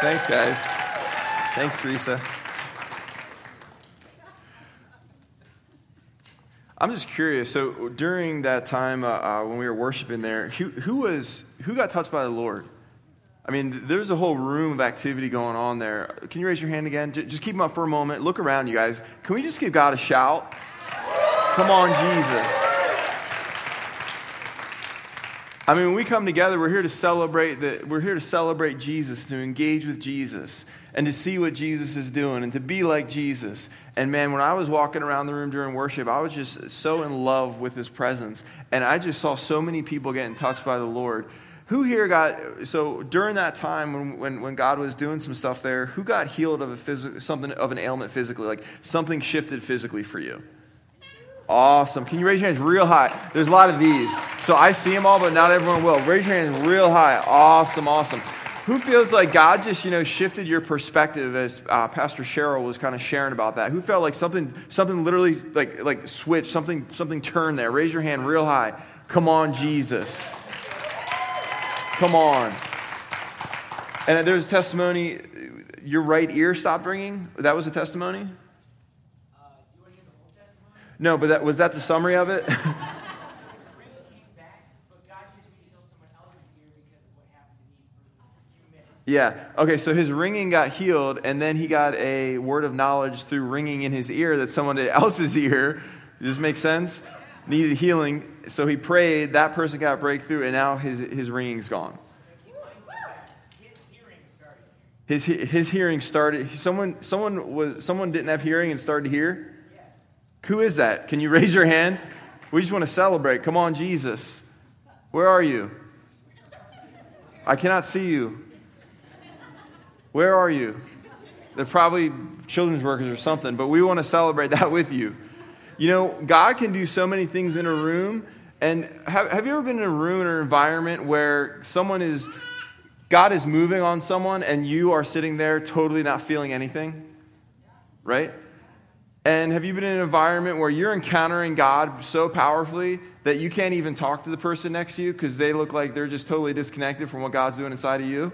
Thanks, guys. Thanks, Teresa. I'm just curious. So during that time uh, uh, when we were worshiping there, who, who was who got touched by the Lord? I mean, there's a whole room of activity going on there. Can you raise your hand again? Just keep them up for a moment. Look around, you guys. Can we just give God a shout? Come on, Jesus. I mean, when we come together, we're here to celebrate that we're here to celebrate Jesus, to engage with Jesus, and to see what Jesus is doing, and to be like Jesus. And man, when I was walking around the room during worship, I was just so in love with His presence, and I just saw so many people getting touched by the Lord. Who here got so during that time when, when, when God was doing some stuff there? Who got healed of a phys- something of an ailment physically, like something shifted physically for you? Awesome. Can you raise your hands real high? There's a lot of these. So I see them all, but not everyone will. Raise your hands real high. Awesome, awesome. Who feels like God just, you know, shifted your perspective as uh, Pastor Cheryl was kind of sharing about that? Who felt like something, something literally like, like switched, something, something turned there? Raise your hand real high. Come on, Jesus. Come on. And there's a testimony. Your right ear stopped ringing. That was a testimony. No, but that was that the summary of it. Yeah. Okay, so his ringing got healed, and then he got a word of knowledge through ringing in his ear that someone else's ear. Does this make sense? Needed healing. So he prayed, that person got breakthrough, and now his, his ringing's gone. His, his hearing started. Someone, someone, was, someone didn't have hearing and started to hear? Who is that? Can you raise your hand? We just want to celebrate. Come on, Jesus. Where are you? I cannot see you. Where are you? They're probably children's workers or something, but we want to celebrate that with you. You know, God can do so many things in a room. And have, have you ever been in a room or environment where someone is, God is moving on someone and you are sitting there totally not feeling anything? Right? And have you been in an environment where you're encountering God so powerfully that you can't even talk to the person next to you because they look like they're just totally disconnected from what God's doing inside of you?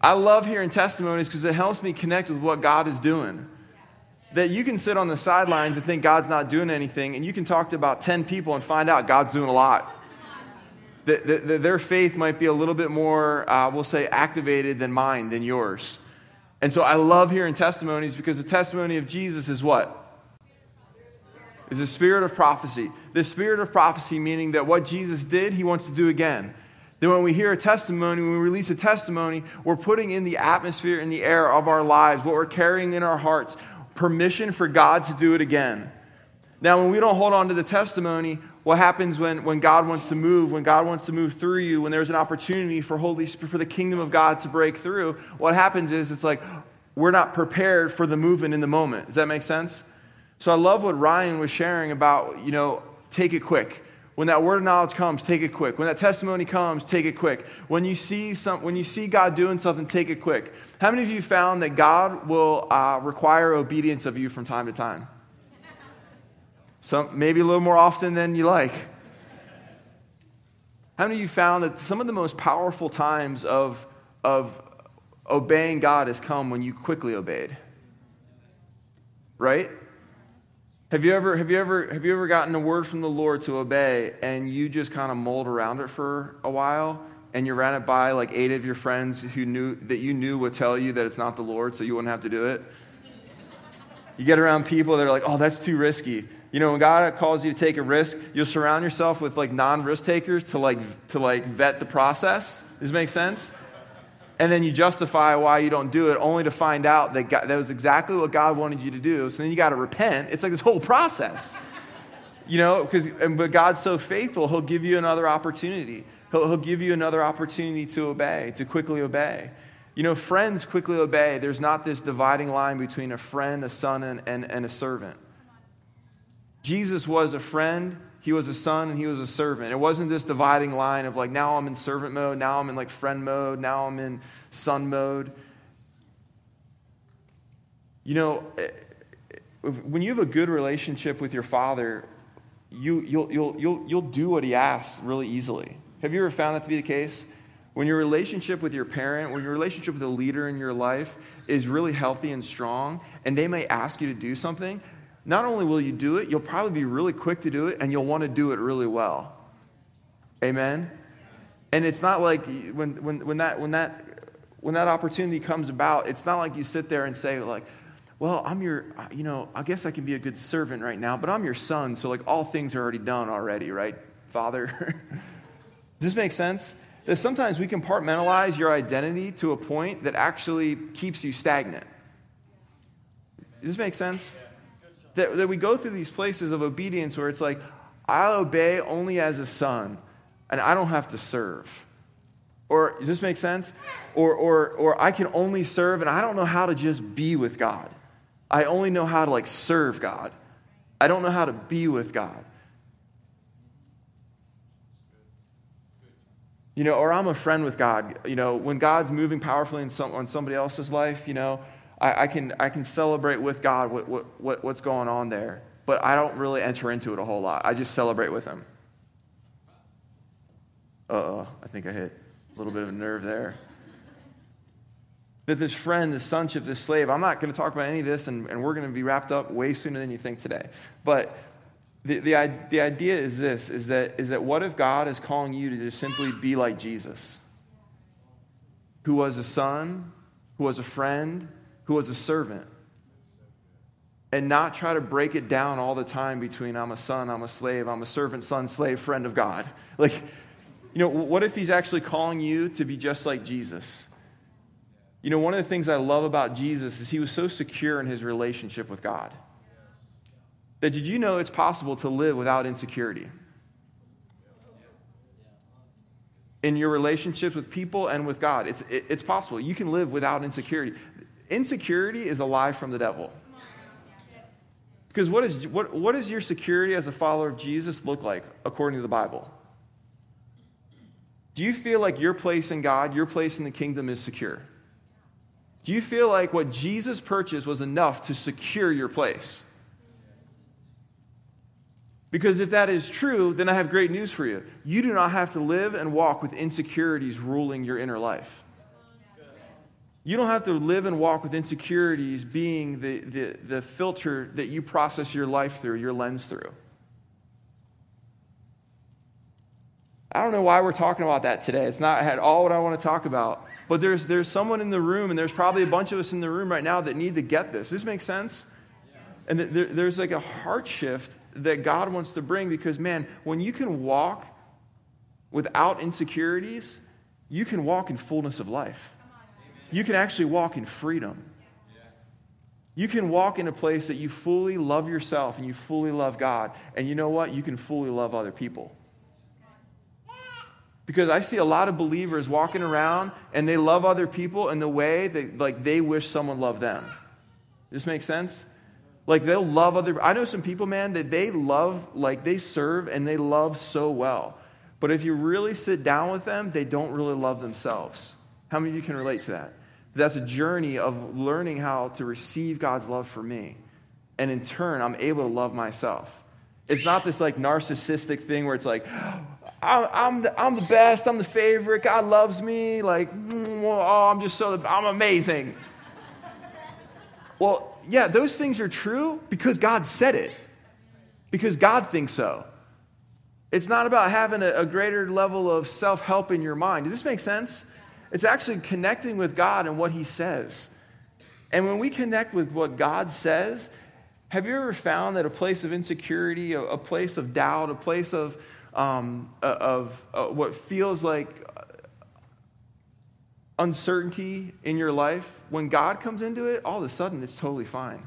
I love hearing testimonies because it helps me connect with what God is doing that you can sit on the sidelines and think God's not doing anything, and you can talk to about 10 people and find out God's doing a lot. That, that, that their faith might be a little bit more, uh, we'll say, activated than mine, than yours. And so I love hearing testimonies because the testimony of Jesus is what? Is a spirit of prophecy. The spirit of prophecy meaning that what Jesus did, he wants to do again. Then, when we hear a testimony, when we release a testimony, we're putting in the atmosphere, in the air of our lives, what we're carrying in our hearts, permission for God to do it again. Now, when we don't hold on to the testimony, what happens when, when God wants to move, when God wants to move through you, when there's an opportunity for Holy Spirit, for the kingdom of God to break through, what happens is it's like we're not prepared for the movement in the moment. Does that make sense? So I love what Ryan was sharing about, you know, take it quick. When that word of knowledge comes, take it quick. When that testimony comes, take it quick. When you see some, when you see God doing something, take it quick. How many of you found that God will uh, require obedience of you from time to time? Some, maybe a little more often than you like. How many of you found that some of the most powerful times of, of obeying God has come when you quickly obeyed? Right? Have you ever have you ever have you ever gotten a word from the Lord to obey and you just kind of mulled around it for a while and you ran it by like eight of your friends who knew that you knew would tell you that it's not the Lord so you wouldn't have to do it? You get around people that are like, "Oh, that's too risky." You know, when God calls you to take a risk, you'll surround yourself with like non-risk takers to like to like vet the process. Does this make sense? and then you justify why you don't do it only to find out that God, that was exactly what God wanted you to do. So then you got to repent. It's like this whole process. You know, because but God's so faithful, he'll give you another opportunity. He'll, he'll give you another opportunity to obey, to quickly obey. You know, friends quickly obey. There's not this dividing line between a friend, a son, and, and, and a servant. Jesus was a friend, he was a son and he was a servant. It wasn't this dividing line of like, now I'm in servant mode, now I'm in like friend mode, now I'm in son mode. You know, eh, when you have a good relationship with your father, you, you'll, you'll, you'll, you'll do what he asks really easily. Have you ever found that to be the case? when your relationship with your parent, when your relationship with a leader in your life is really healthy and strong, and they may ask you to do something, not only will you do it, you'll probably be really quick to do it, and you'll want to do it really well. Amen? And it's not like when, when, when, that, when, that, when that opportunity comes about, it's not like you sit there and say, like, well, I'm your, you know, I guess I can be a good servant right now, but I'm your son, so like all things are already done already, right, Father? Does this make sense? that sometimes we compartmentalize your identity to a point that actually keeps you stagnant. Does this make sense? That, that we go through these places of obedience where it's like, I'll obey only as a son, and I don't have to serve. Or does this make sense? Or, or, or I can only serve, and I don't know how to just be with God. I only know how to like serve God. I don't know how to be with God. You know, or I'm a friend with God. You know, when God's moving powerfully in some, on somebody else's life, you know, I, I, can, I can celebrate with God what, what, what, what's going on there. But I don't really enter into it a whole lot. I just celebrate with Him. Uh oh, I think I hit a little bit of a nerve there. That this friend, this sonship, this slave, I'm not going to talk about any of this, and, and we're going to be wrapped up way sooner than you think today. But the, the, the idea is this is that, is that what if God is calling you to just simply be like Jesus, who was a son, who was a friend, who was a servant, and not try to break it down all the time between I'm a son, I'm a slave, I'm a servant, son, slave, friend of God? Like, you know, what if he's actually calling you to be just like Jesus? You know, one of the things I love about Jesus is he was so secure in his relationship with God. That did you know it's possible to live without insecurity? In your relationships with people and with God, it's, it, it's possible. You can live without insecurity. Insecurity is a lie from the devil. Because what, is, what, what does your security as a follower of Jesus look like according to the Bible? Do you feel like your place in God, your place in the kingdom is secure? Do you feel like what Jesus purchased was enough to secure your place? Because if that is true, then I have great news for you. You do not have to live and walk with insecurities ruling your inner life. You don't have to live and walk with insecurities being the, the, the filter that you process your life through, your lens through. I don't know why we're talking about that today. It's not at all what I want to talk about. But there's, there's someone in the room, and there's probably a bunch of us in the room right now that need to get this. Does this make sense? And there, there's like a heart shift that God wants to bring because, man, when you can walk without insecurities, you can walk in fullness of life. You can actually walk in freedom. You can walk in a place that you fully love yourself and you fully love God. And you know what? You can fully love other people. Because I see a lot of believers walking around and they love other people in the way that like they wish someone loved them. Does this make sense? Like they'll love other I know some people, man, that they love, like they serve and they love so well. But if you really sit down with them, they don't really love themselves. How many of you can relate to that? That's a journey of learning how to receive God's love for me. And in turn, I'm able to love myself. It's not this like narcissistic thing where it's like, I'm, the, I'm the best, I'm the favorite, God loves me, like, mm, oh, I'm just so, I'm amazing. Well, yeah, those things are true because God said it, because God thinks so. It's not about having a, a greater level of self help in your mind. Does this make sense? It's actually connecting with God and what He says. And when we connect with what God says, have you ever found that a place of insecurity, a, a place of doubt, a place of, um, of uh, what feels like uncertainty in your life, when God comes into it, all of a sudden it's totally fine.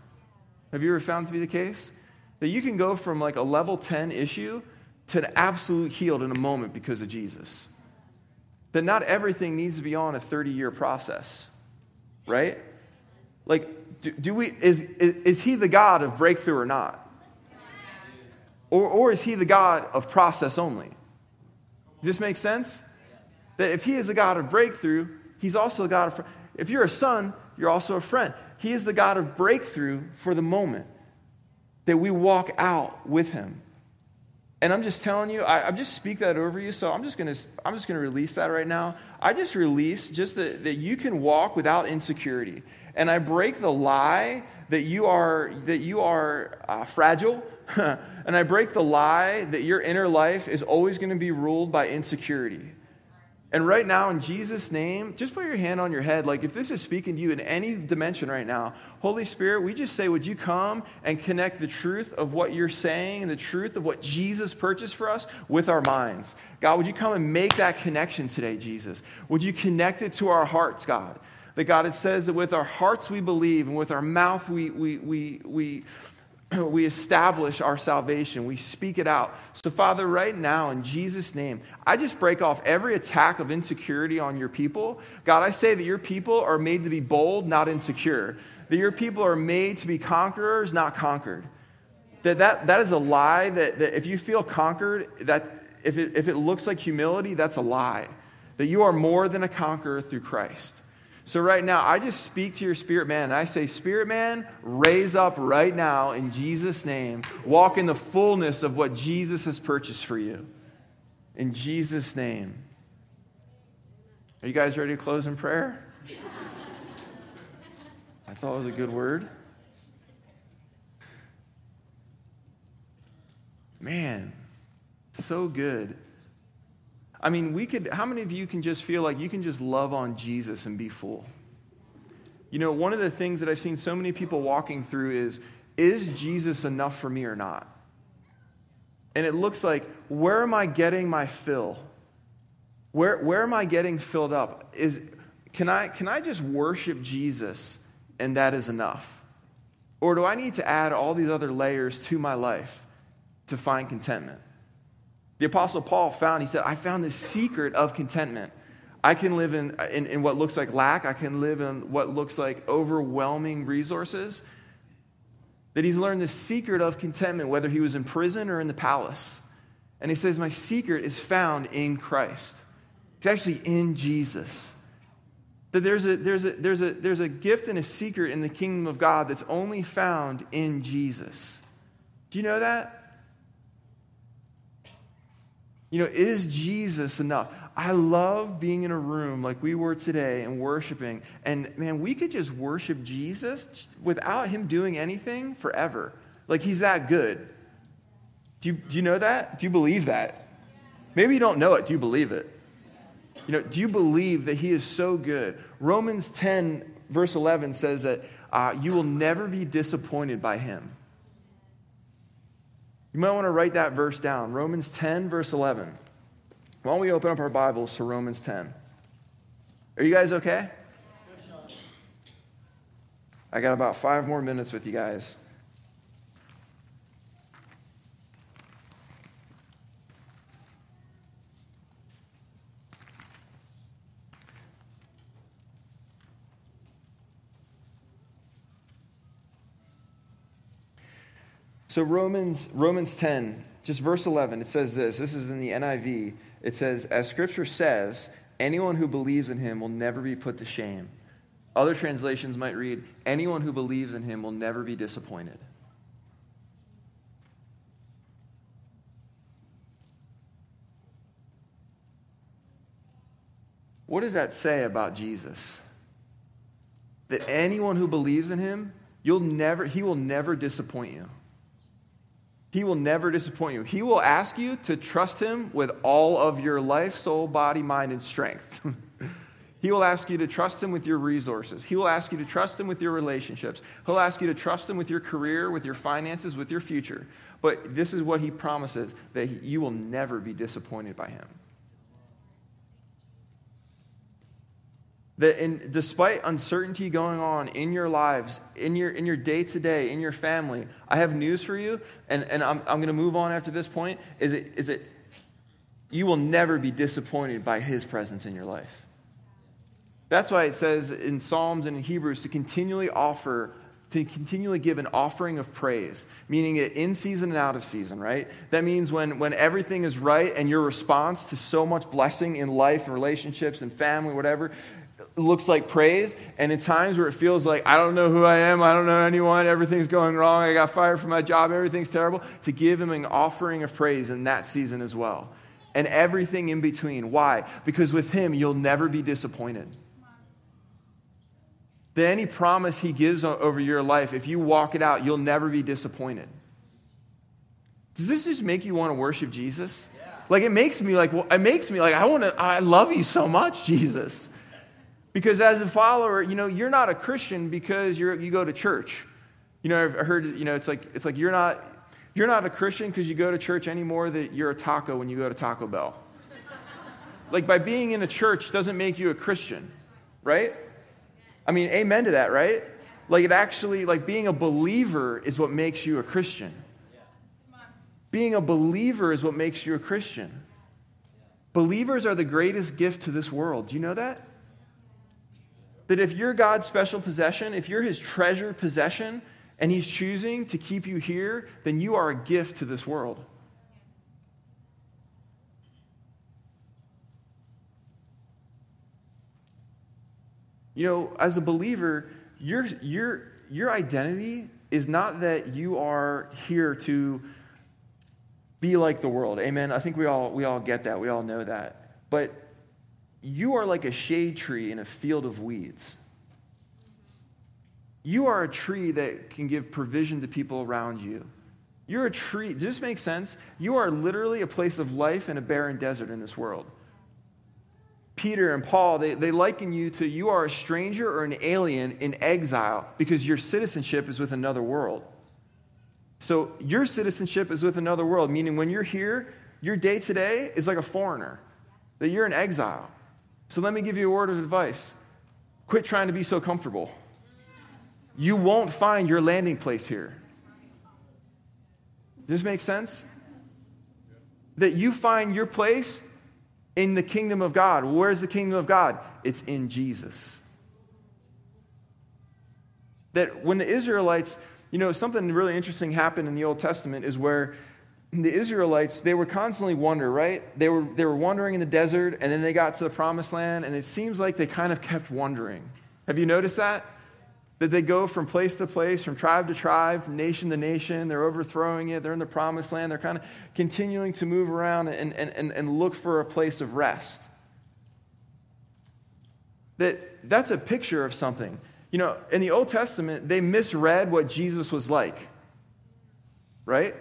Have you ever found to be the case? That you can go from like a level 10 issue to an absolute healed in a moment because of Jesus. That not everything needs to be on a 30 year process, right? Like, do, do we, is, is, is he the God of breakthrough or not? Or, or is he the God of process only? Does this make sense? That if he is the God of breakthrough, He's also the God of, if you're a son, you're also a friend. He is the God of breakthrough for the moment that we walk out with Him. And I'm just telling you, I, I just speak that over you. So I'm just gonna I'm just gonna release that right now. I just release just that, that you can walk without insecurity. And I break the lie that you are that you are uh, fragile. and I break the lie that your inner life is always going to be ruled by insecurity. And right now, in Jesus' name, just put your hand on your head. Like if this is speaking to you in any dimension right now, Holy Spirit, we just say, would you come and connect the truth of what you're saying and the truth of what Jesus purchased for us with our minds? God, would you come and make that connection today, Jesus? Would you connect it to our hearts, God? That God, it says that with our hearts we believe and with our mouth we, we, we, we we establish our salvation. We speak it out. So, Father, right now, in Jesus' name, I just break off every attack of insecurity on your people. God, I say that your people are made to be bold, not insecure. That your people are made to be conquerors, not conquered. That, that, that is a lie. That, that if you feel conquered, that if it, if it looks like humility, that's a lie. That you are more than a conqueror through Christ. So, right now, I just speak to your spirit man. And I say, Spirit man, raise up right now in Jesus' name. Walk in the fullness of what Jesus has purchased for you. In Jesus' name. Are you guys ready to close in prayer? I thought it was a good word. Man, so good. I mean, we could, how many of you can just feel like you can just love on Jesus and be full? You know, one of the things that I've seen so many people walking through is, is Jesus enough for me or not? And it looks like, where am I getting my fill? Where, where am I getting filled up? Is, can, I, can I just worship Jesus and that is enough? Or do I need to add all these other layers to my life to find contentment? The Apostle Paul found, he said, I found the secret of contentment. I can live in, in, in, what looks like lack, I can live in what looks like overwhelming resources. That he's learned the secret of contentment, whether he was in prison or in the palace. And he says, My secret is found in Christ. It's actually in Jesus. That there's a, there's, a, there's, a, there's a gift and a secret in the kingdom of God that's only found in Jesus. Do you know that? You know, is Jesus enough? I love being in a room like we were today and worshiping. And man, we could just worship Jesus without him doing anything forever. Like he's that good. Do you, do you know that? Do you believe that? Maybe you don't know it. Do you believe it? You know, do you believe that he is so good? Romans 10, verse 11 says that uh, you will never be disappointed by him. You might want to write that verse down Romans 10, verse 11. Why don't we open up our Bibles to Romans 10? Are you guys okay? I got about five more minutes with you guys. So Romans Romans 10, just verse 11, it says this. This is in the NIV. It says, "As scripture says, anyone who believes in him will never be put to shame." Other translations might read, "Anyone who believes in him will never be disappointed." What does that say about Jesus? That anyone who believes in him, you'll never he will never disappoint you. He will never disappoint you. He will ask you to trust Him with all of your life, soul, body, mind, and strength. he will ask you to trust Him with your resources. He will ask you to trust Him with your relationships. He'll ask you to trust Him with your career, with your finances, with your future. But this is what He promises that you will never be disappointed by Him. That in, despite uncertainty going on in your lives, in your, in your day-to-day, in your family, I have news for you, and, and I'm, I'm going to move on after this point, is it, is it you will never be disappointed by his presence in your life. That's why it says in Psalms and in Hebrews to continually offer, to continually give an offering of praise, meaning it in season and out of season, right? That means when, when everything is right and your response to so much blessing in life and relationships and family, whatever, looks like praise, and in times where it feels like, I don't know who I am, I don't know anyone, everything's going wrong, I got fired from my job, everything's terrible, to give Him an offering of praise in that season as well. And everything in between. Why? Because with Him, you'll never be disappointed. That any promise He gives over your life, if you walk it out, you'll never be disappointed. Does this just make you want to worship Jesus? Like it makes me like, well, it makes me like, I want to, I love you so much, Jesus. Because as a follower, you know, you're not a Christian because you're, you go to church. You know, I've heard, you know, it's like, it's like you're not, you're not a Christian because you go to church anymore that you're a taco when you go to Taco Bell. like by being in a church doesn't make you a Christian, right? I mean, amen to that, right? Like it actually, like being a believer is what makes you a Christian. Being a believer is what makes you a Christian. Believers are the greatest gift to this world. Do you know that? That if you're God's special possession, if you're his treasured possession, and he's choosing to keep you here, then you are a gift to this world. You know, as a believer, your, your, your identity is not that you are here to be like the world. Amen. I think we all we all get that. We all know that. But you are like a shade tree in a field of weeds. You are a tree that can give provision to people around you. You're a tree. Does this make sense? You are literally a place of life in a barren desert in this world. Peter and Paul, they, they liken you to you are a stranger or an alien in exile because your citizenship is with another world. So your citizenship is with another world, meaning when you're here, your day to day is like a foreigner, that you're in exile. So let me give you a word of advice quit trying to be so comfortable. You won't find your landing place here. Does this make sense? That you find your place in the kingdom of God. Where's the kingdom of God? It's in Jesus. That when the Israelites you know, something really interesting happened in the Old Testament is where the Israelites, they were constantly wonder, right? They were, they were wandering in the desert, and then they got to the promised land, and it seems like they kind of kept wandering. Have you noticed that? That they go from place to place, from tribe to tribe, from nation to nation. They're overthrowing it. They're in the promised land. They're kind of continuing to move around and, and, and, and look for a place of rest. That, that's a picture of something. You know, in the Old Testament, they misread what Jesus was like. Right?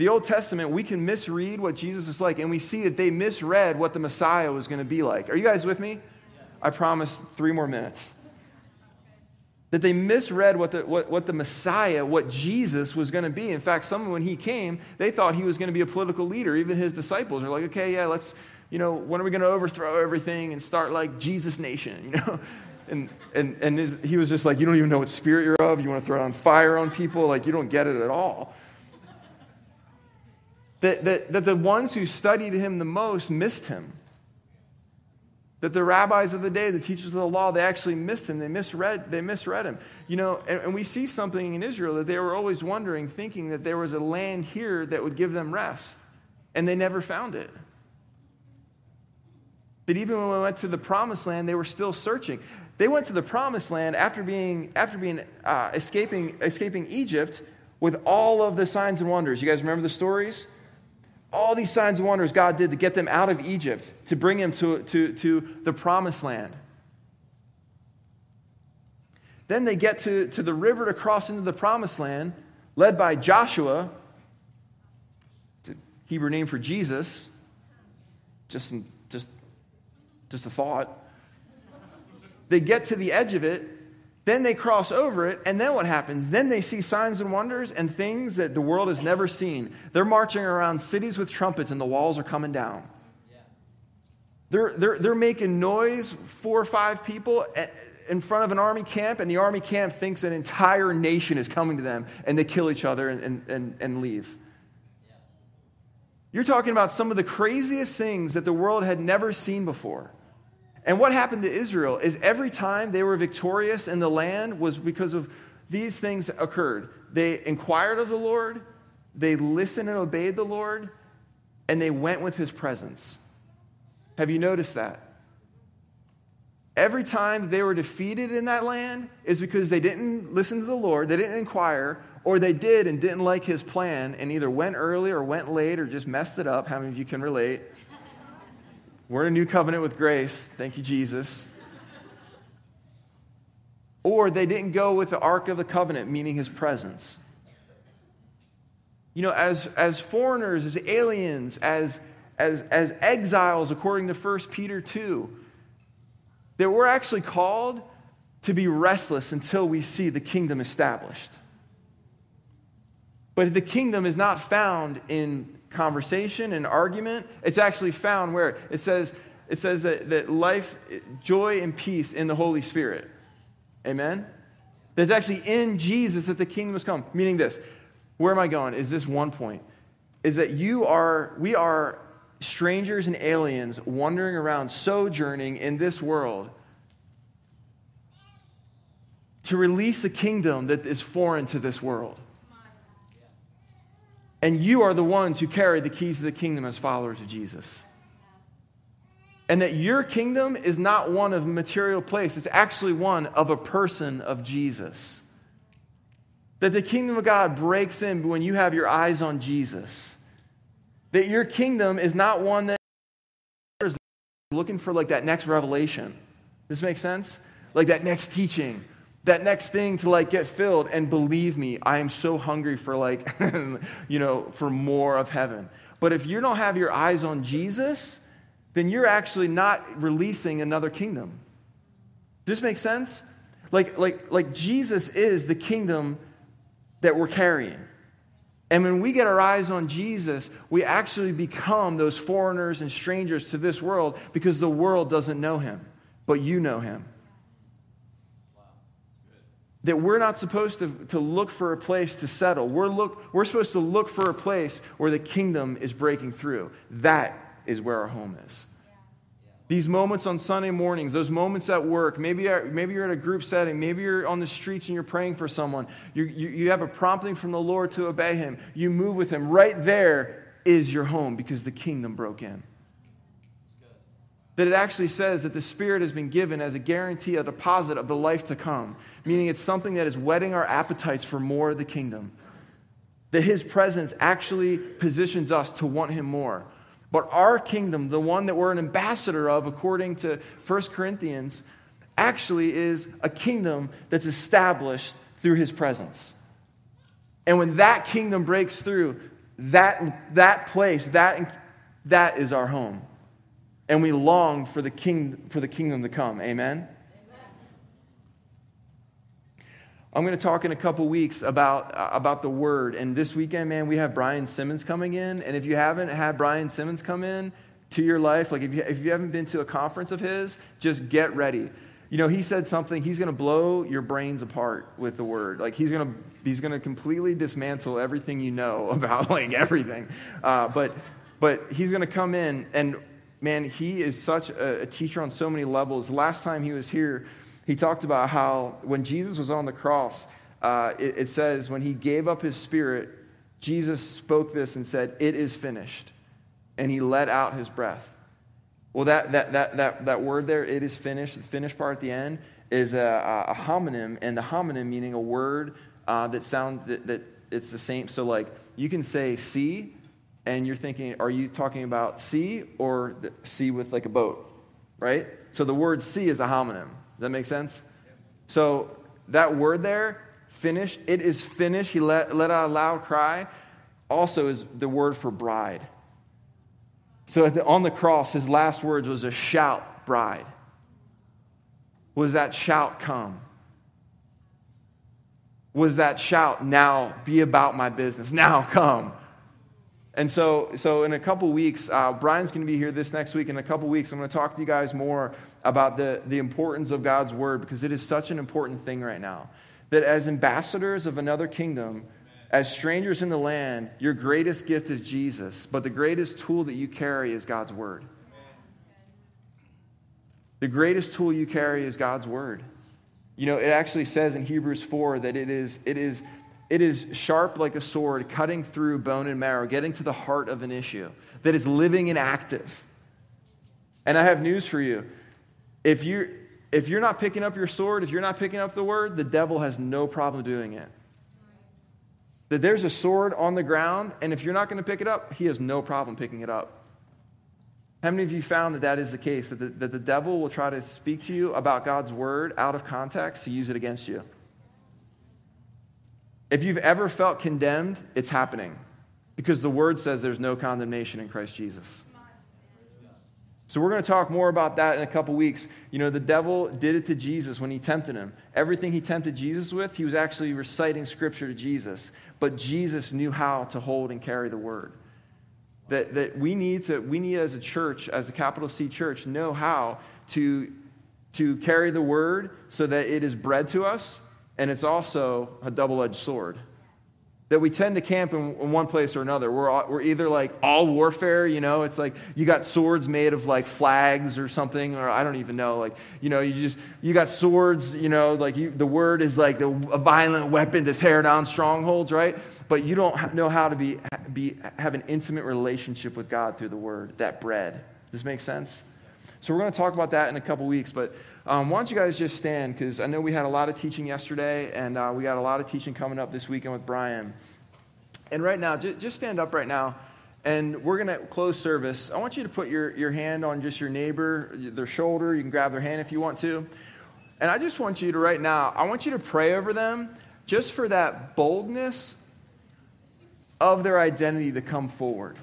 The Old Testament, we can misread what Jesus is like, and we see that they misread what the Messiah was going to be like. Are you guys with me? I promise three more minutes. That they misread what the, what, what the Messiah, what Jesus was going to be. In fact, some when he came, they thought he was going to be a political leader. Even his disciples are like, okay, yeah, let's, you know, when are we going to overthrow everything and start like Jesus Nation? You know, and, and, and his, he was just like, You don't even know what spirit you're of. You want to throw on fire on people. Like, you don't get it at all. That, that, that the ones who studied him the most missed him. That the rabbis of the day, the teachers of the law, they actually missed him. They misread, they misread him. You know, and, and we see something in Israel that they were always wondering, thinking that there was a land here that would give them rest. And they never found it that even when we went to the promised land, they were still searching. They went to the promised land after being, after being uh, escaping, escaping Egypt with all of the signs and wonders. You guys remember the stories? All these signs and wonders God did to get them out of Egypt, to bring them to, to, to the promised land. Then they get to, to the river to cross into the promised land, led by Joshua, Hebrew name for Jesus. Just, just, just a thought. They get to the edge of it, then they cross over it, and then what happens? Then they see signs and wonders and things that the world has never seen. They're marching around cities with trumpets, and the walls are coming down. They're, they're, they're making noise, four or five people eh, in front of an army camp, and the army camp thinks an entire nation is coming to them, and they kill each other and, and, and leave. You're talking about some of the craziest things that the world had never seen before. And what happened to Israel is every time they were victorious in the land was because of these things occurred. They inquired of the Lord, they listened and obeyed the Lord, and they went with his presence. Have you noticed that? Every time they were defeated in that land is because they didn't listen to the Lord, they didn't inquire, or they did and didn't like his plan and either went early or went late or just messed it up. How many of you can relate? We're in a new covenant with grace. Thank you, Jesus. Or they didn't go with the Ark of the Covenant, meaning his presence. You know, as, as foreigners, as aliens, as, as, as exiles, according to 1 Peter 2, that we're actually called to be restless until we see the kingdom established. But the kingdom is not found in conversation and argument. It's actually found where it says, it says that, that life, joy, and peace in the Holy Spirit. Amen? That's actually in Jesus that the kingdom has come. Meaning this. Where am I going? Is this one point? Is that you are, we are strangers and aliens wandering around, sojourning in this world to release a kingdom that is foreign to this world. And you are the ones who carry the keys of the kingdom as followers of Jesus. And that your kingdom is not one of material place, it's actually one of a person of Jesus. That the kingdom of God breaks in when you have your eyes on Jesus. That your kingdom is not one that is looking for like that next revelation. Does this make sense? Like that next teaching that next thing to like get filled. And believe me i am so hungry for like you know for more of heaven. But if you don't have your eyes on jesus then you're actually not releasing another kingdom. Does this make sense? Like like like jesus is the kingdom that we're carrying. And when we get our eyes on jesus we actually become those foreigners and strangers to this world because the world doesn't know him but you know him that we're not supposed to, to look for a place to settle. We're, look, we're supposed to look for a place where the kingdom is breaking through. That is where our home is. These moments on Sunday mornings, those moments at work, maybe, maybe you're at a group setting, maybe you're on the streets and you're praying for someone. You, you, you have a prompting from the Lord to obey Him. You move with Him. Right there is your home because the kingdom broke in that it actually says that the Spirit has been given as a guarantee, a deposit of the life to come, meaning it's something that is whetting our appetites for more of the kingdom. That His presence actually positions us to want Him more. But our kingdom, the one that we're an ambassador of, according to 1 Corinthians, actually is a kingdom that's established through His presence. And when that kingdom breaks through, that, that place, that, that is our home and we long for the, king, for the kingdom to come. Amen? I'm going to talk in a couple weeks about, uh, about the word. And this weekend, man, we have Brian Simmons coming in. And if you haven't had Brian Simmons come in to your life, like if you, if you haven't been to a conference of his, just get ready. You know, he said something, he's going to blow your brains apart with the word. Like, he's going to, he's going to completely dismantle everything you know about, like, everything. Uh, but, but he's going to come in, and man, he is such a, a teacher on so many levels. Last time he was here, he talked about how when Jesus was on the cross, uh, it, it says when he gave up his spirit, Jesus spoke this and said, It is finished. And he let out his breath. Well, that, that, that, that, that word there, it is finished, the finished part at the end, is a, a homonym, and the homonym meaning a word uh, that sounds that, that it's the same. So, like, you can say see, and you're thinking, are you talking about see or sea with like a boat? Right? So the word sea is a homonym. Does that make sense? So that word there, finish, it is finished. He let, let out a loud cry, also is the word for bride. So the, on the cross, his last words was a shout, bride. Was that shout come? Was that shout, now be about my business, now come? And so, so in a couple weeks, uh, Brian's going to be here this next week. In a couple weeks, I'm going to talk to you guys more about the, the importance of God's word because it is such an important thing right now. That as ambassadors of another kingdom, as strangers in the land, your greatest gift is Jesus, but the greatest tool that you carry is God's word. The greatest tool you carry is God's word. You know, it actually says in Hebrews 4 that it is, it is it is sharp like a sword, cutting through bone and marrow, getting to the heart of an issue that is living and active. And I have news for you. If you if you're not picking up your sword, if you're not picking up the word, the devil has no problem doing it. That there's a sword on the ground, and if you're not going to pick it up, he has no problem picking it up. How many of you found that that is the case? That the, that the devil will try to speak to you about God's word out of context to use it against you? If you've ever felt condemned, it's happening because the word says there's no condemnation in Christ Jesus. So we're going to talk more about that in a couple weeks. You know, the devil did it to Jesus when he tempted him. Everything he tempted Jesus with, he was actually reciting scripture to Jesus. But Jesus knew how to hold and carry the word. That, that we need to, we need as a church, as a capital C church, know how to, to carry the word so that it is bread to us and it's also a double edged sword that we tend to camp in, in, one place or another. We're, we're either like all warfare, you know, it's like you got swords made of like flags or something, or I don't even know. Like, you know, you just, you got swords, you know, like you, the word is like the, a violent weapon to tear down strongholds, right? But you don't know how to be, be, have an intimate relationship with God through the word, that bread. Does this make sense? So we're going to talk about that in a couple weeks, but um, why don't you guys just stand? Because I know we had a lot of teaching yesterday, and uh, we got a lot of teaching coming up this weekend with Brian. And right now, just, just stand up right now, and we're going to close service. I want you to put your, your hand on just your neighbor, their shoulder. You can grab their hand if you want to. And I just want you to, right now, I want you to pray over them just for that boldness of their identity to come forward.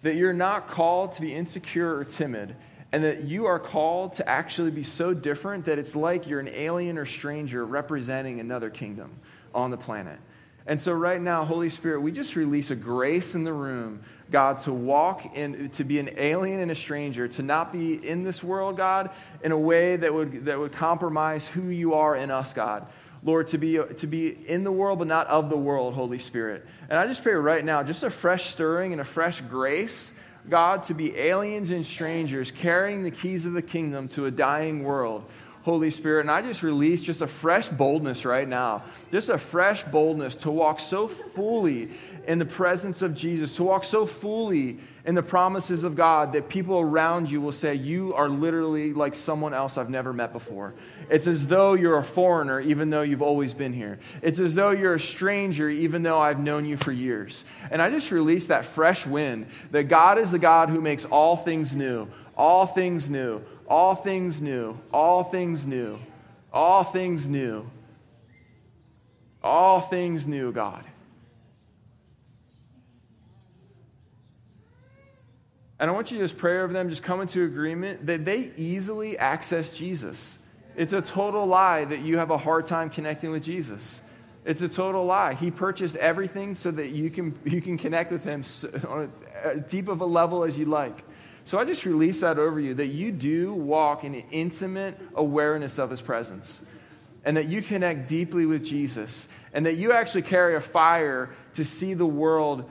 That you're not called to be insecure or timid and that you are called to actually be so different that it's like you're an alien or stranger representing another kingdom on the planet. And so, right now, Holy Spirit, we just release a grace in the room, God, to walk in, to be an alien and a stranger, to not be in this world, God, in a way that would, that would compromise who you are in us, God. Lord, to be, to be in the world, but not of the world, Holy Spirit. And I just pray right now, just a fresh stirring and a fresh grace God, to be aliens and strangers carrying the keys of the kingdom to a dying world. Holy Spirit. And I just release just a fresh boldness right now, just a fresh boldness to walk so fully in the presence of Jesus, to walk so fully in the promises of God that people around you will say, You are literally like someone else I've never met before. It's as though you're a foreigner, even though you've always been here. It's as though you're a stranger, even though I've known you for years. And I just release that fresh wind that God is the God who makes all things new, all things new, all things new, all things new, all things new, all things new, God. And I want you to just pray over them, just come into agreement that they easily access Jesus. It's a total lie that you have a hard time connecting with Jesus. It's a total lie. He purchased everything so that you can, you can connect with Him on as deep of a level as you like. So I just release that over you that you do walk in intimate awareness of His presence and that you connect deeply with Jesus and that you actually carry a fire to see the world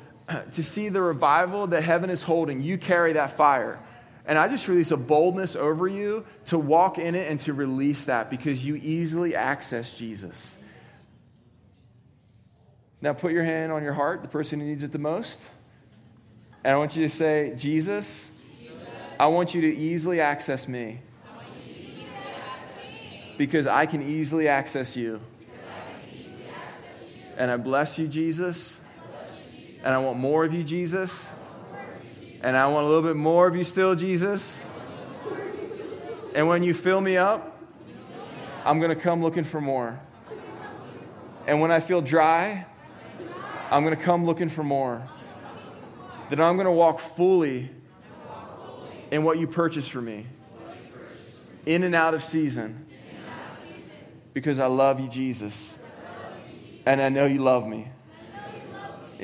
to see the revival that heaven is holding, you carry that fire. And I just release a boldness over you to walk in it and to release that because you easily access Jesus. Now put your hand on your heart, the person who needs it the most. And I want you to say, Jesus, I want you to easily access me. Because I can easily access you. And I bless you, Jesus. And I want more of you, Jesus. And I want a little bit more of you still, Jesus. And when you fill me up, I'm going to come looking for more. And when I feel dry, I'm going to come looking for more. That I'm going to walk fully in what you purchased for me, in and out of season, because I love you, Jesus. And I know you love me.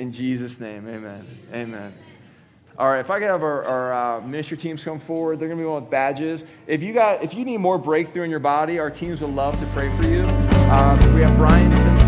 In Jesus' name, amen. Amen. All right, if I could have our, our uh, ministry teams come forward, they're going to be on with badges. If you got, if you need more breakthrough in your body, our teams would love to pray for you. Um, we have Brian.